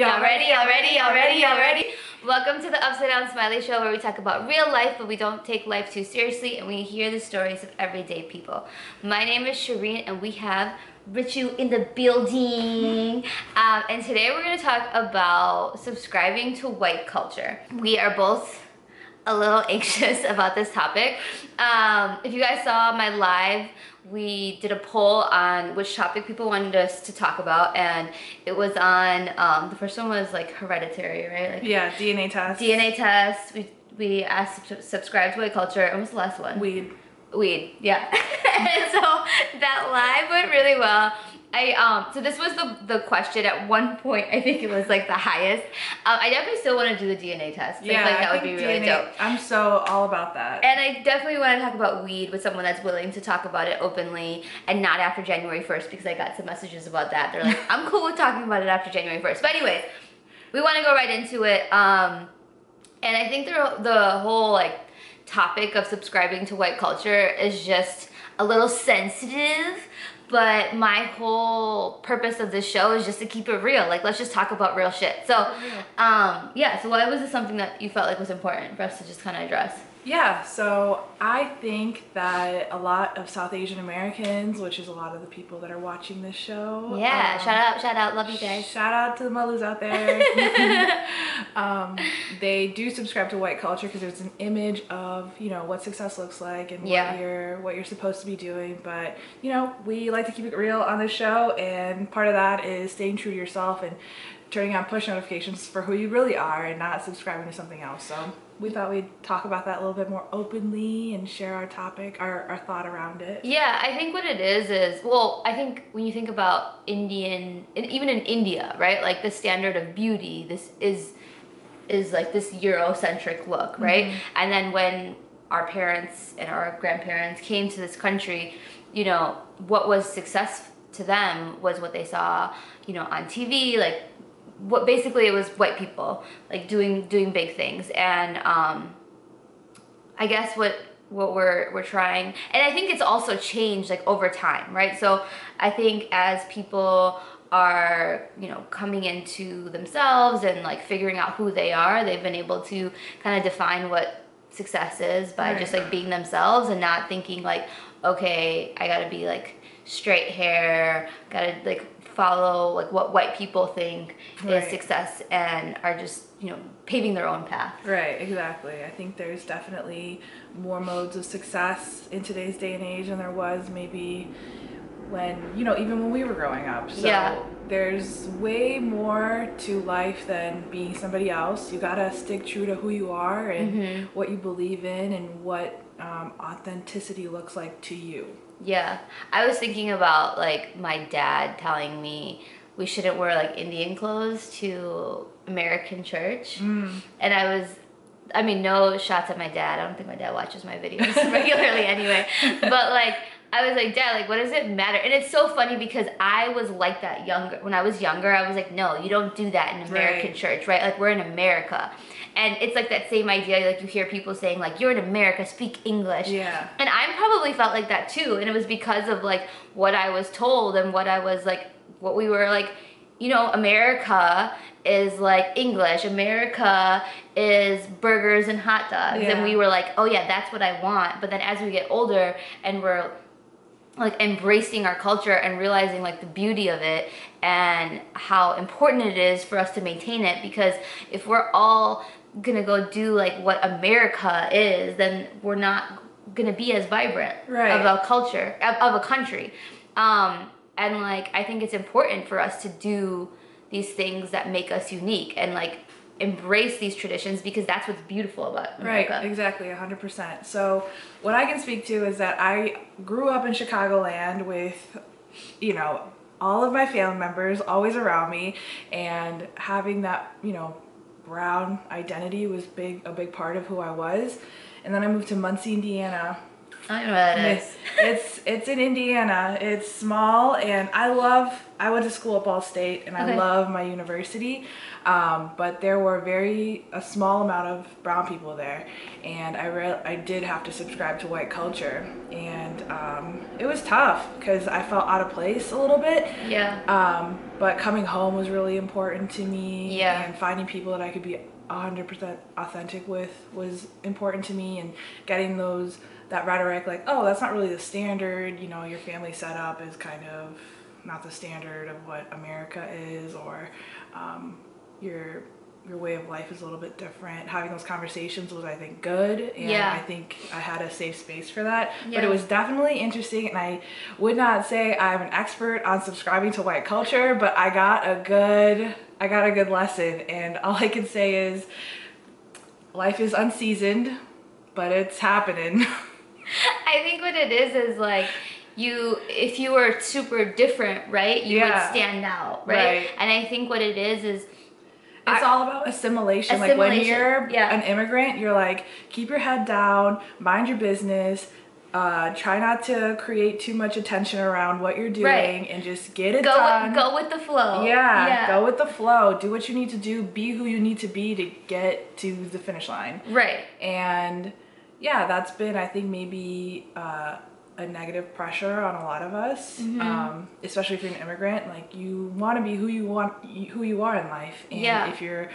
Y'all ready? Y'all ready? Y'all ready? Y'all ready? Welcome to the Upside Down Smilie Show where we talk about real life, but we don't take life too seriously and we hear the stories of everyday people. My name is Shereene and we have Richu in the building. Um, and today we're going to talk about subscribing to white culture. We are both a little anxious about this topic. Um, if you guys saw my live, we did a poll on which topic people wanted us to talk about, and it was on um, the first one was like hereditary, right? Like Yeah, DNA test. DNA test. We we asked to subscribe to white culture. And what was the last one? Weed. weed yeah and so that live went really well i um so this was the the question at one point i think it was like the highest um, i definitely still want to do the dna test I Yeah, feel like that would be really DNA dope I'm so all about that. and I definitely want to talk about weed with someone that's willing to talk about it openly and not after January 1st because I got some messages about that. They're like, I'm cool with talking about it after January 1st. But anyways, we want to go right into it. Um, and I think the, the whole like topic of subscribing to white culture is just a little sensitive. But my whole purpose of this show is just to keep it real. Like, let's just talk about real shit. So, um, yeah. So, why was this something that you felt like was important for us to just kind of address? Yeah, so I think that a lot of South Asian Americans, which is a lot of the people that are watching this show. Yeah, um, shout out, shout out, love you guys. Shout out to the Mallus out there. um, they do subscribe to white culture because there's an image of you know what success looks like and Yeah. what you're what you're supposed to be doing. But you know we like to keep it real on this show, and part of that is staying true to yourself and turning on push notifications for who you really are and not subscribing to something else. So we thought we'd talk about that a little bit more openly and share our topic, our, our thought around it. Yeah, I think what it is is well, I think when you think about Indian, even in India, right? Like the standard of beauty, this is is like this Eurocentric look, right? Mm-hmm. And then when our parents and our grandparents came to this country, you know, what was success to them was what they saw, you know, on TV, like what basically it was white people like doing doing big things and um I guess what what we're we're trying and I think it's also changed like over time, right? So I think as people are, you know, coming into themselves and like figuring out who they are, they've been able to kind of define what success is by Right. just like being themselves and not thinking like, okay, I got to be like straight hair, got to like follow like what white people think Right. is success and are just, you know, paving their own path. Right, exactly. I think there's definitely more modes of success in today's day and age than there was maybe when, you know, even when we were growing up. So Yeah. there's way more to life than being somebody else. You gotta stick true to who you are and Mm-hmm. what you believe in and what um, authenticity looks like to you. Yeah. I was thinking about like my dad telling me we shouldn't wear like Indian clothes to American church. Mm. And I was I mean no shots at my dad. I don't think my dad watches my videos regularly anyway. But like I was like, Dad, like, what does it matter? And it's so funny because I was like that younger. When I was younger, I was like, no, you don't do that in American Right. church, right? Like, we're in America. And it's like that same idea, like, you hear people saying, like, you're in America, speak English. Yeah. And I probably felt like that too. And it was because of like what I was told and what I was like, what we were like, you know, America is like English. America is burgers and hot dogs. Yeah. And we were like, oh yeah, that's what I want. But then as we get older and we're like embracing our culture and realizing like the beauty of it and how important it is for us to maintain it because if we're all gonna go do like what America is, then we're not gonna be as vibrant Right. of a culture of, of a country. Um, and like I think it's important for us to do these things that make us unique and like embrace these traditions because that's what's beautiful about America. Right, exactly, 100%. So, what I can speak to is that I grew up in Chicagoland with, you know, all of my family members always around me, and having that, you know, brown identity was big, a big part of who I was. And then I moved to Muncie, Indiana, I know that it's, it's it's in Indiana. It's small, and I love. I went to school at Ball State, and I love my university. Um, but there were very a small amount of brown people there, and I re- I did have to subscribe to white culture, and um, it was tough because I felt out of place a little bit. Yeah. Um, but coming home was really important to me. Yeah. And finding people that I could be 100% authentic with was important to me and getting those that rhetoric like oh that's not really the standard you know your family setup is kind of not the standard of what america is or um, your your way of life is a little bit different having those conversations was i think good and Yeah. i think i had a safe space for that but it was definitely interesting and i would not say i'm an expert on subscribing to white culture but i got a good i got a good lesson and all i can say is life is unseasoned but it's happening I think what it is is like you if you were super different, right? You Yeah. would stand out, right? Right. And I think what it is is It's I- all about assimilation. Like when you're yeah. an immigrant, you're like, keep your head down, mind your business, uh, try not to create too much attention around what you're doing, Right. and just get it go done. go with the flow. yeah, go with the flow. Do what you need to do. Be who you need to be to get to the finish line. Right. And yeah, that's been, I think, maybe uh, a negative pressure on a lot of us, Mm-hmm. um, especially if you're an immigrant. Like you want to be who you want, who you are in life. And Yeah. if you're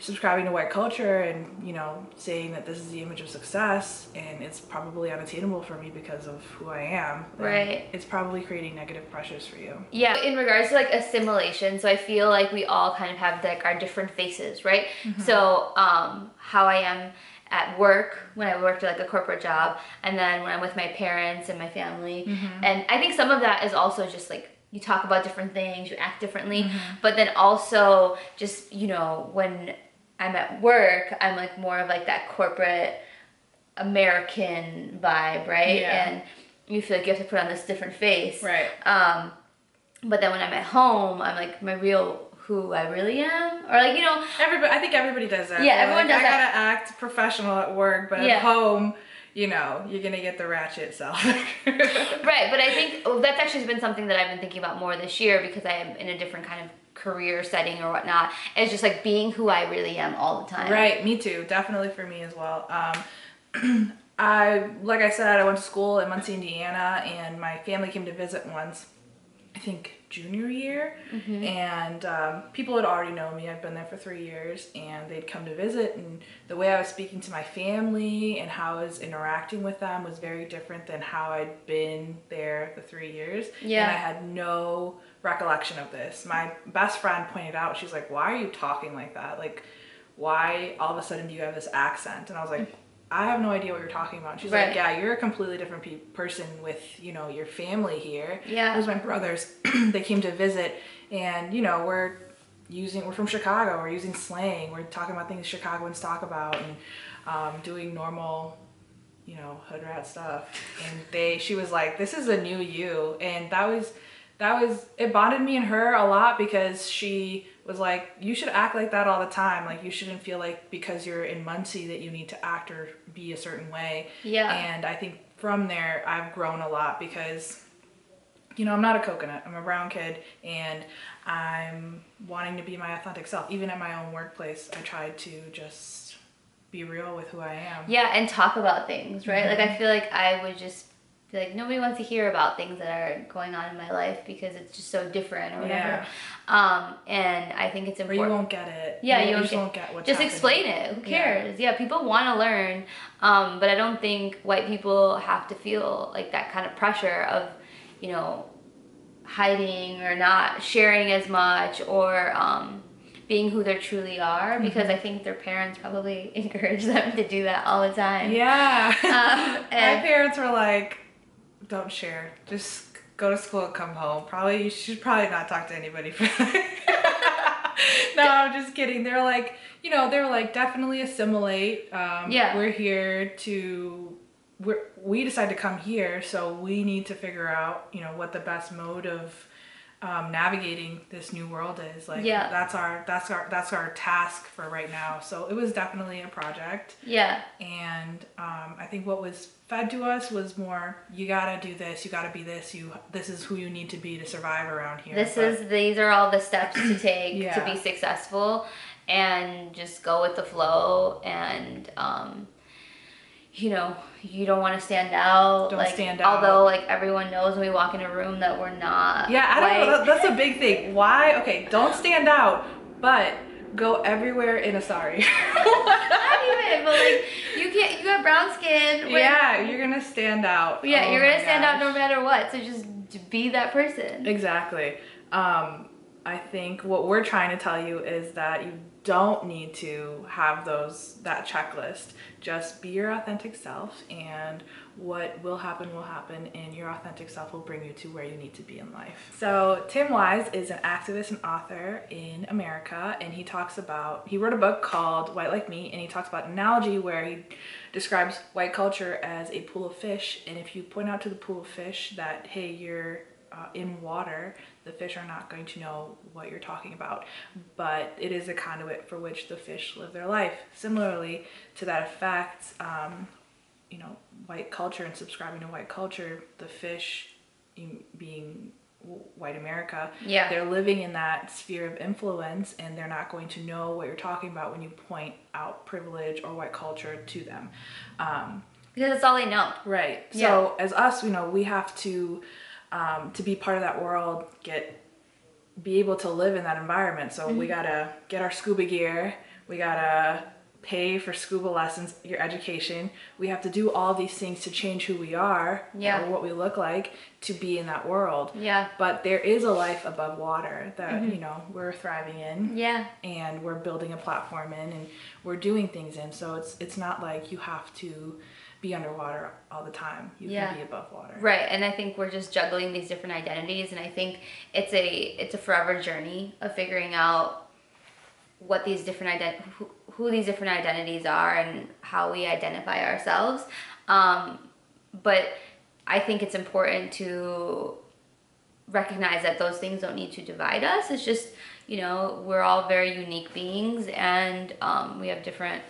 subscribing to white culture and you know saying that this is the image of success and it's probably unattainable for me because of who I am, Right. It's probably creating negative pressures for you. Yeah, in regards to like assimilation, so I feel like we all kind of have like our different faces, right? Mm-hmm. So, um, how I am at work when I worked like a corporate job, and then when I'm with my parents and my family, Mm-hmm. and I think some of that is also just like you talk about different things, you act differently, Mm-hmm. but then also just you know when I'm at work, I'm like more of like that corporate American vibe, right? Yeah. And you feel like you have to put on this different face. Right. Um, but then when I'm at home, I'm like my real who I really am, or like you know, Everybody, I think everybody does that. Yeah, They're everyone like, does I that. gotta act professional at work, but Yeah. at home, you know, you're gonna get the ratchet self. right. But I think well, that's actually been something that I've been thinking about more this year because I am in a different kind of career setting or whatnot. It's just like being who I really am all the time. Right, me too. Definitely for me as well. Um, I, like I said, I went to school in Muncie, Indiana, and my family came to visit once. I think junior year, and um, people had already known me. I'd been there for three years, and they'd come to visit. And the way I was speaking to my family and how I was interacting with them was very different than how I'd been there the three years. Yeah. And I had no recollection of this. My best friend pointed out, she's like, "Why are you talking like that? Like, why all of a sudden do you have this accent?" And I was like. I have no idea what you're talking about. She's Right. like, yeah, you're a completely different pe- person with, you know, your family here. Yeah. It was my brothers. they came to visit, and you know, we're using. We're from Chicago. We're using slang. We're talking about things Chicagoans talk about, and um, doing normal, you know, hood rat stuff. And they, she was like, "This is a new you," and that was, that was. It bonded me and her a lot because she was like, "You should act like that all the time. Like you shouldn't feel like because you're in Muncie that you need to act or be a certain way." Yeah. And I think from there, I've grown a lot because you know, I'm not a coconut. I'm a brown kid, and I'm wanting to be my authentic self. Even at my own workplace, I try to just be real with who I am. Yeah, and talk about things, right? Like Mm-hmm. I feel like I would just like nobody wants to hear about things that are going on in my life because it's just so different or whatever. Yeah. Um, and I think it's important. Or you won't get it. Yeah, you, you just get, won't get Just happening. explain it. Who cares? Yeah, people want to learn, um, but I don't think white people have to feel like that kind of pressure of, you know, hiding or not sharing as much or um, being who they truly are because Mm-hmm. I think their parents probably encourage them to do that all the time. Yeah. Um, my parents were like, "Don't share. Just go to school and come home. Probably you should probably not talk to anybody." For no, I'm just kidding. They're like, you know, they're like definitely assimilate. Um, Yeah. We're here to. We're, we decided to come here, so we need to figure out, you know, what the best mode of um, navigating this new world is. Like, Yeah. that's our that's our that's our task for right now. So it was definitely a project Yeah. and um, I think what was fed to us was more you gotta do this, you gotta be this, you this is who you need to be to survive around here. This But- is these are all the steps to take to be successful and just go with the flow and um you know, you don't want to stand out. Don't like, stand out. Although, like, everyone knows when we walk in a room that we're not. Yeah, I don't know. That's a big thing. Why? Okay, don't stand out, but go everywhere in a sari. Not even, but like, you can't, you have brown skin. when- yeah, you're gonna stand out. Yeah, Oh you're gonna stand out no matter what. So just be that person. Exactly. Um, I think what we're trying to tell you is that you don't need to have those that checklist. Just be your authentic self, and what will happen will happen, and your authentic self will bring you to where you need to be in life. So Tim Wise is an activist and author in America, and he talks about he wrote a book called White Like Me, and he talks about an analogy where he describes white culture as a pool of fish, and if you point out to the pool of fish that hey, you're uh, in water, the fish are not going to know what you're talking about. But it is a conduit for which the fish live their life. Similarly, to that effect, um, you know, white culture and subscribing to white culture, the fish being white America, Yeah. they're living in that sphere of influence and they're not going to know what you're talking about when you point out privilege or white culture to them. Um, Because that's all they know. Right. So as us, you know, we have to um, to be part of that world, get be able to live in that environment. So we gotta get our scuba gear. We gotta pay for scuba lessons, your education. We have to do all these things to change who we are Yeah. or what we look like to be in that world. Yeah. But there is a life above water that you know we're thriving in Yeah. and we're building a platform in and we're doing things in so it's it's not like you have to be underwater all the time you Yeah. can be above water Right, and I think we're just juggling these different identities, and I think it's a it's a forever journey of figuring out what these different ident who, who these different identities are and how we identify ourselves. Um, but I think it's important to recognize that those things don't need to divide us. It's just you know we're all very unique beings, and um, we have different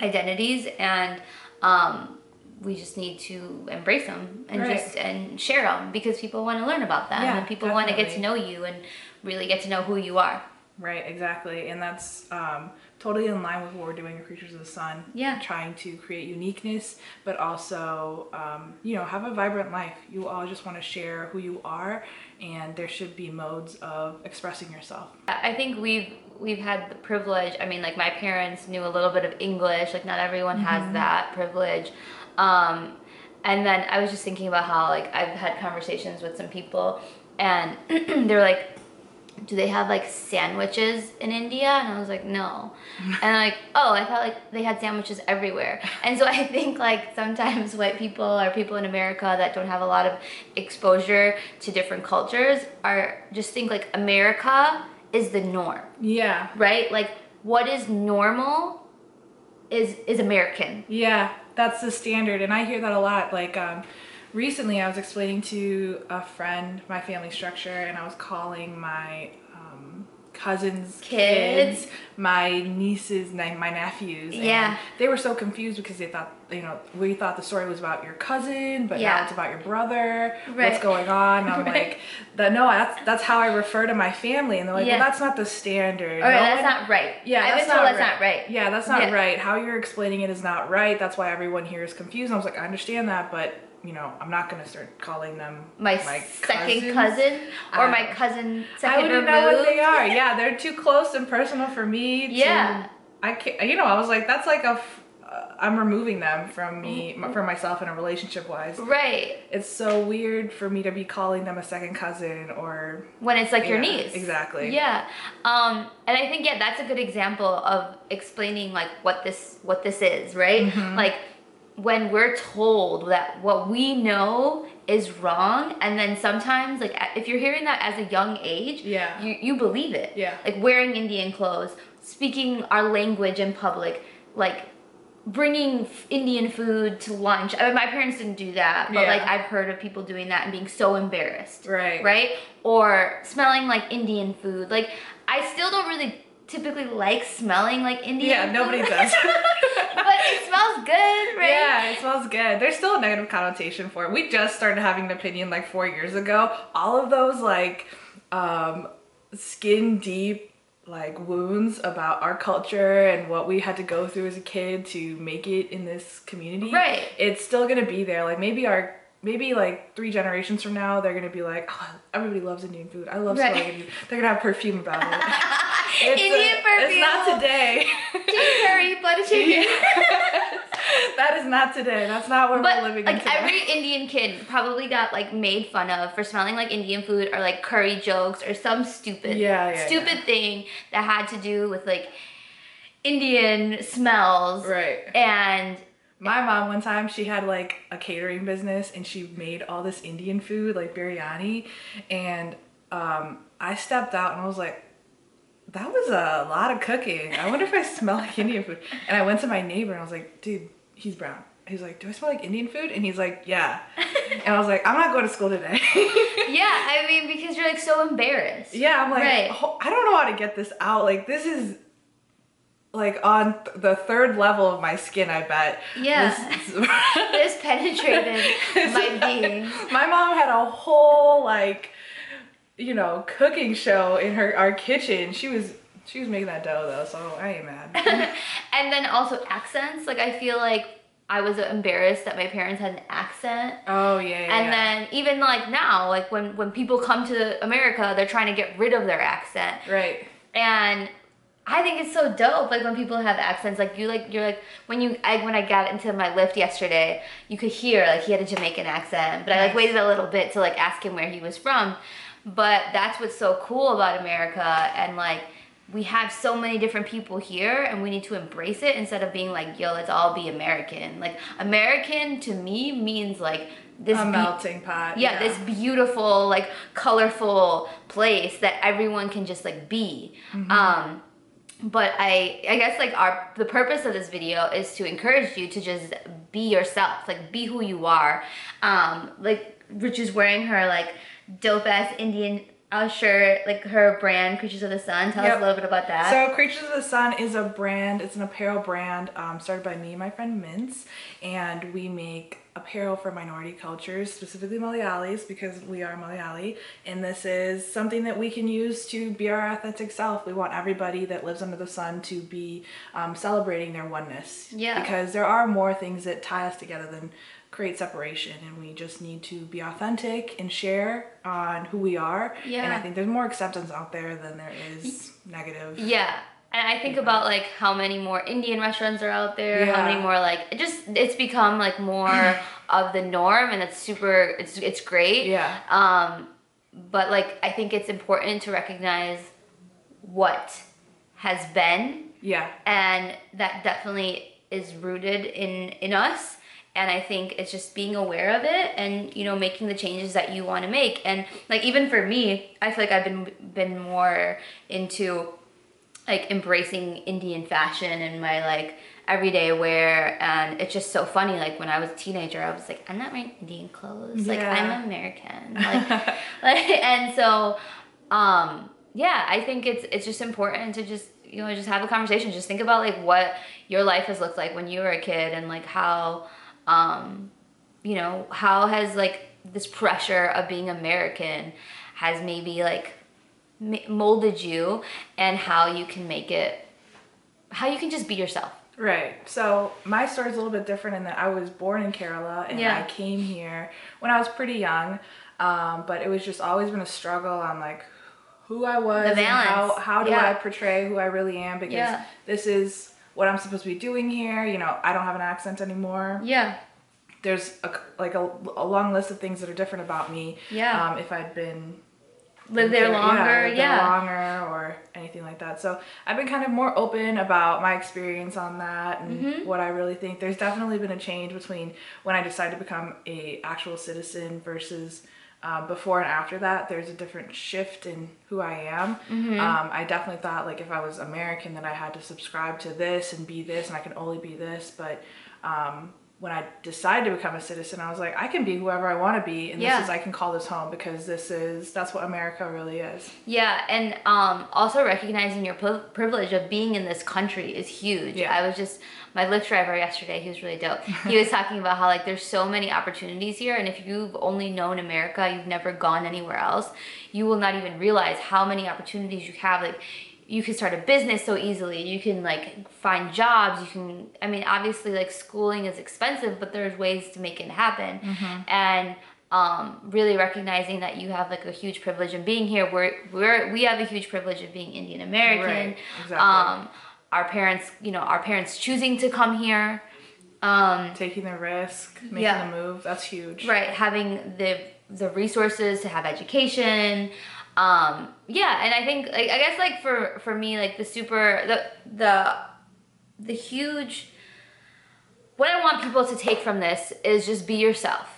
identities and um, we just need to embrace them and Right. just and share them because people want to learn about them Yeah, and people want to get to know you and really get to know who you are. Right exactly and that's um, totally in line with what we're doing at creatures of the sun. Yeah. trying to create uniqueness but also um, you know have a vibrant life. You all just want to share who you are and there should be modes of expressing yourself. I I think we've we've had the privilege. I mean, like my parents knew a little bit of English. Like not everyone has that privilege. Um, and then I was just thinking about how like I've had conversations with some people, and they're like, "Do they have like sandwiches in India?" And I was like, "No." And like, "Oh, I thought like they had sandwiches everywhere." And so I think like sometimes white people or people in America that don't have a lot of exposure to different cultures are just think like America is the norm, yeah right? Like what is normal is is American. Yeah, that's the standard, and I hear that a lot. Like, um, recently, I was explaining to a friend my family structure, and I was calling my cousins' Kids. kids, my nieces, my, my nephews. and Yeah. they were so confused because they thought, you know, we thought the story was about your cousin, but Yeah. now it's about your brother. Right. What's going on? I'm Right. like, that no, that's that's how I refer to my family, and they're like, Yeah. well, that's not the standard. Right, No that's one- not right. yeah, I've told not that's not right. Yeah, that's not Yeah. right. How you're explaining it is not right. That's why everyone here is confused. And I was like, I understand that, but you know, I'm not gonna start calling them My, second cousin or I my cousin I second wouldn't removed. know what they are. Yeah, they're too close and personal for me. To, Yeah. I can't. You know, I was like, that's like a. f- Uh, I'm removing them from me, m- from myself in a relationship wise. Right. It's so weird for me to be calling them a second cousin or. When it's like your niece. exactly. Yeah. Um, and I think yeah, that's a good example of explaining like what this what this is, right? Mm-hmm. Like when we're told that what we know is wrong and then sometimes like if you're hearing that as a young age Yeah. you, you believe it Yeah. like wearing indian clothes speaking our language in public like bringing indian food to lunch I mean, my parents didn't do that but Yeah. like i've heard of people doing that and being so embarrassed Right. right or smelling like indian food like i still don't really typically like smelling like indian Yeah, food. nobody does. but it smells good right Yeah, it smells good. There's still a negative connotation for it. We just started having an opinion like four years ago. All of those like um, skin deep like wounds about our culture and what we had to go through as a kid to make it in this community. Right. It's still gonna be there. Like maybe our maybe like three generations from now they're gonna be like, oh, everybody loves Indian food. I love Right. smelling Indian. They're gonna have perfume about it. It's a- Indian perfume. It's not today. Chicken curry, butter chicken. that is not today. That's not what But we're living in like today. every Indian kid probably got like made fun of for smelling like Indian food or like curry jokes or some stupid Yeah, yeah, stupid thing that had to do with like Indian smells. right. And My mom one time she had like a catering business and she made all this Indian food like biryani and um, I stepped out and I was like that was a lot of cooking. I wonder if I smell like Indian food. And I went to my neighbor and I was like, dude, he's brown. He's like, do I smell like Indian food? And he's like, yeah. And I was like, I'm not going to school today. yeah, I mean because you're like so embarrassed. yeah, I'm like, Right. "Oh, I don't know how to get this out. Like this is like on th- the third level of my skin, I bet. Yeah. This- This penetrated my being. My mom had a whole like, you know, cooking show in her our kitchen. She was she was making that dough though, so I ain't mad. and then also accents. Like I feel like I was embarrassed that my parents had an accent. oh yeah, yeah. And yeah. then even like now, like when when people come to America, they're trying to get rid of their accent. right. And I think it's so dope. Like when people have accents, like you like you're like when you I when I got into my Lyft yesterday, you could hear like he had a Jamaican accent, but I like waited a little bit to like ask him where he was from. But that's what's so cool about America and like we have so many different people here and we need to embrace it instead of being like, yo, let's all be American. Like American to me means like this a be- melting pot. yeah, this beautiful, like colorful place that everyone can just like be. Um, but I, I guess like our the purpose of this video is to encourage you to just be yourself, like be who you are. Um, like Rich is wearing her like dope ass Indian shirt, like her brand, Creatures of the Sun. Tell us a little bit about that. So Creatures of the Sun is a brand, it's an apparel brand um, started by me and my friend Mince, and we make apparel for minority cultures, specifically Malayalis, because we are Malayali, and this is something that we can use to be our authentic self. We want everybody that lives under the sun to be um, celebrating their oneness. Yeah. Because there are more things that tie us together than create separation, and we just need to be authentic and share on who we are. yeah And I think there's more acceptance out there than there is negative. Yeah. And I think about like how many more Indian restaurants are out there, yeah. how many more like it just it's become like more of the norm and it's super it's it's great. Yeah. Um but like I think it's important to recognize what has been Yeah. and that definitely is rooted in in us and i think it's just being aware of it and you know making the changes that you want to make. And like even for me i feel like i've been been more into like embracing indian fashion and my like everyday wear. And it's just so funny like when i was a teenager i was like i'm not wearing indian clothes. Like Yeah. i'm american. Like, like and so um yeah i think it's it's just important to just you know just have a conversation. Just think about like what your life has looked like when you were a kid and like how um you know how has like this pressure of being american has maybe like molded you and how you can make it how you can just be yourself Right. So my story is a little bit different in that I was born in Kerala and Yeah. I came here when I was pretty young. Um, but it was just always been a struggle on like who I was how balance. how do Yeah. I portray who I really am because Yeah. this is what I'm supposed to be doing here. You know, I don't have an accent anymore. yeah There's a, like a, a long list of things that are different about me. Yeah. Um, if I'd been lived there yeah, longer yeah, there longer or anything like that. So I've been kind of more open about my experience on that and Mm-hmm. what I really think. There's definitely been a change between when I decided to become a actual citizen versus uh, before and after that. There's a different shift in who I am. Mm-hmm. Um, I definitely thought like if I was American that I had to subscribe to this and be this and I can only be this, but. Um, when I decided to become a citizen, I was like, I can be whoever I want to be, and Yeah. this is I can call this home because this is that's what America really is. Yeah, and um, also recognizing your pri- privilege of being in this country is huge. Yeah. I was just my Lyft driver yesterday. He was really dope. He was talking about how like there's so many opportunities here, and if you've only known America, you've never gone anywhere else, you will not even realize how many opportunities you have. Like you can start a business so easily. You can like find jobs. You can, I mean, obviously, like schooling is expensive, but there's ways to make it happen. And um, really recognizing that you have like a huge privilege in being here. We're, we're, we have a huge privilege of being Indian American. Right, exactly. Um, our parents, you know, our parents choosing to come here. Um, Taking the risk, making Yeah. the move, that's huge. right having the the resources to have education um yeah and i think like i guess like for for me like the super the the the huge what i want people to take from this is just be yourself.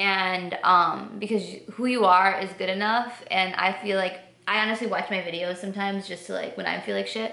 And um because who you are is good enough. And i feel like i honestly watch my videos sometimes just to like when i feel like shit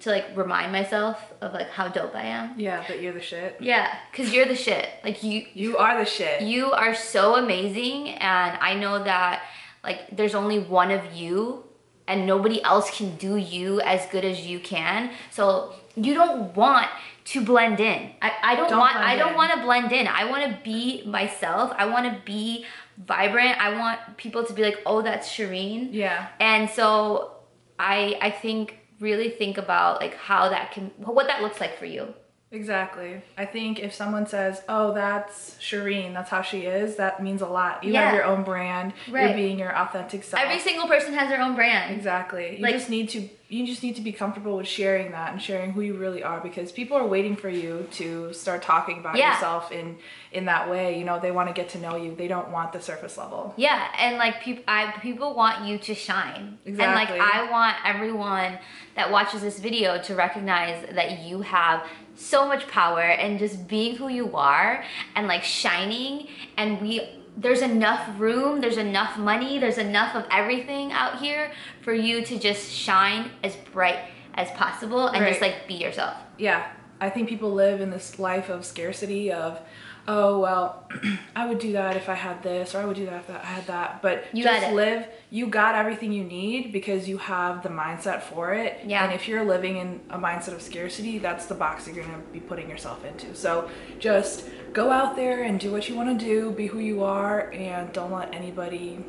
to like remind myself of like how dope i am. Yeah, but you're the shit. yeah because you're the shit. Like you You are the shit. you are so amazing, and I know that like there's only one of you, and nobody else can do you as good as you can. So you don't want to blend in. I, I don't, Don't want I don't want to blend in. I want to be myself. I want to be vibrant. I want people to be like, oh, that's Shereene. yeah. And so I I think really think about like how that can what that looks like for you. Exactly. I think if someone says, "Oh, that's Shereene. That's how she is," that means a lot. You Yeah. have your own brand. Right. You're being your authentic self. Every single person has their own brand. Exactly. You Like- just need to you just need to be comfortable with sharing that and sharing who you really are because people are waiting for you to start talking about Yeah. yourself in in that way. You know, they want to get to know you. They don't want the surface level. Yeah, and like people, I people want you to shine, Exactly. and like I want everyone that watches this video to recognize that you have so much power and just being who you are and like shining, and we there's enough room, there's enough money, there's enough of everything out here for you to just shine as bright as possible and just like be yourself. Yeah. I think people live in this life of scarcity of oh well I would do that if I had this or I would do that if I had that. But You just live you got everything you need because you have the mindset for it. Yeah. And if you're living in a mindset of scarcity, that's the box you're gonna be putting yourself into. So just go out there and do what you wanna do, be who you are, and don't let anybody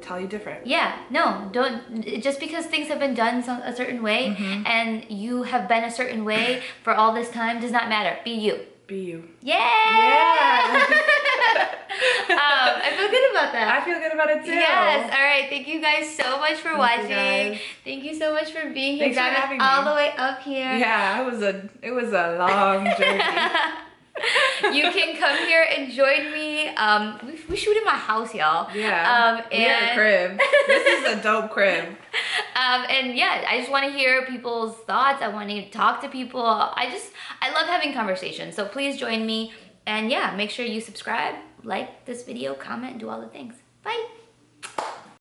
tell you different. Yeah, no, don't. Just because things have been done some, a certain way mm-hmm. and you have been a certain way for all this time does not matter. Be you. Be you. Yeah. Yeah. um, I feel good about that. I feel good about it too. Yes. All right. Thank you guys so much for Thank watching. guys. Thank you so much for being here, Thanks for having all me. the way up here. Yeah, it was a it was a long journey. you can come here and join me. Um, we, shoot in my house, y'all. Yeah. Um, and crib. This is a dope crib. um, and yeah, I just want to hear people's thoughts. I want to talk to people. I just, I love having conversations. So please join me. And yeah, make sure you subscribe, like this video, comment, do all the things. Bye.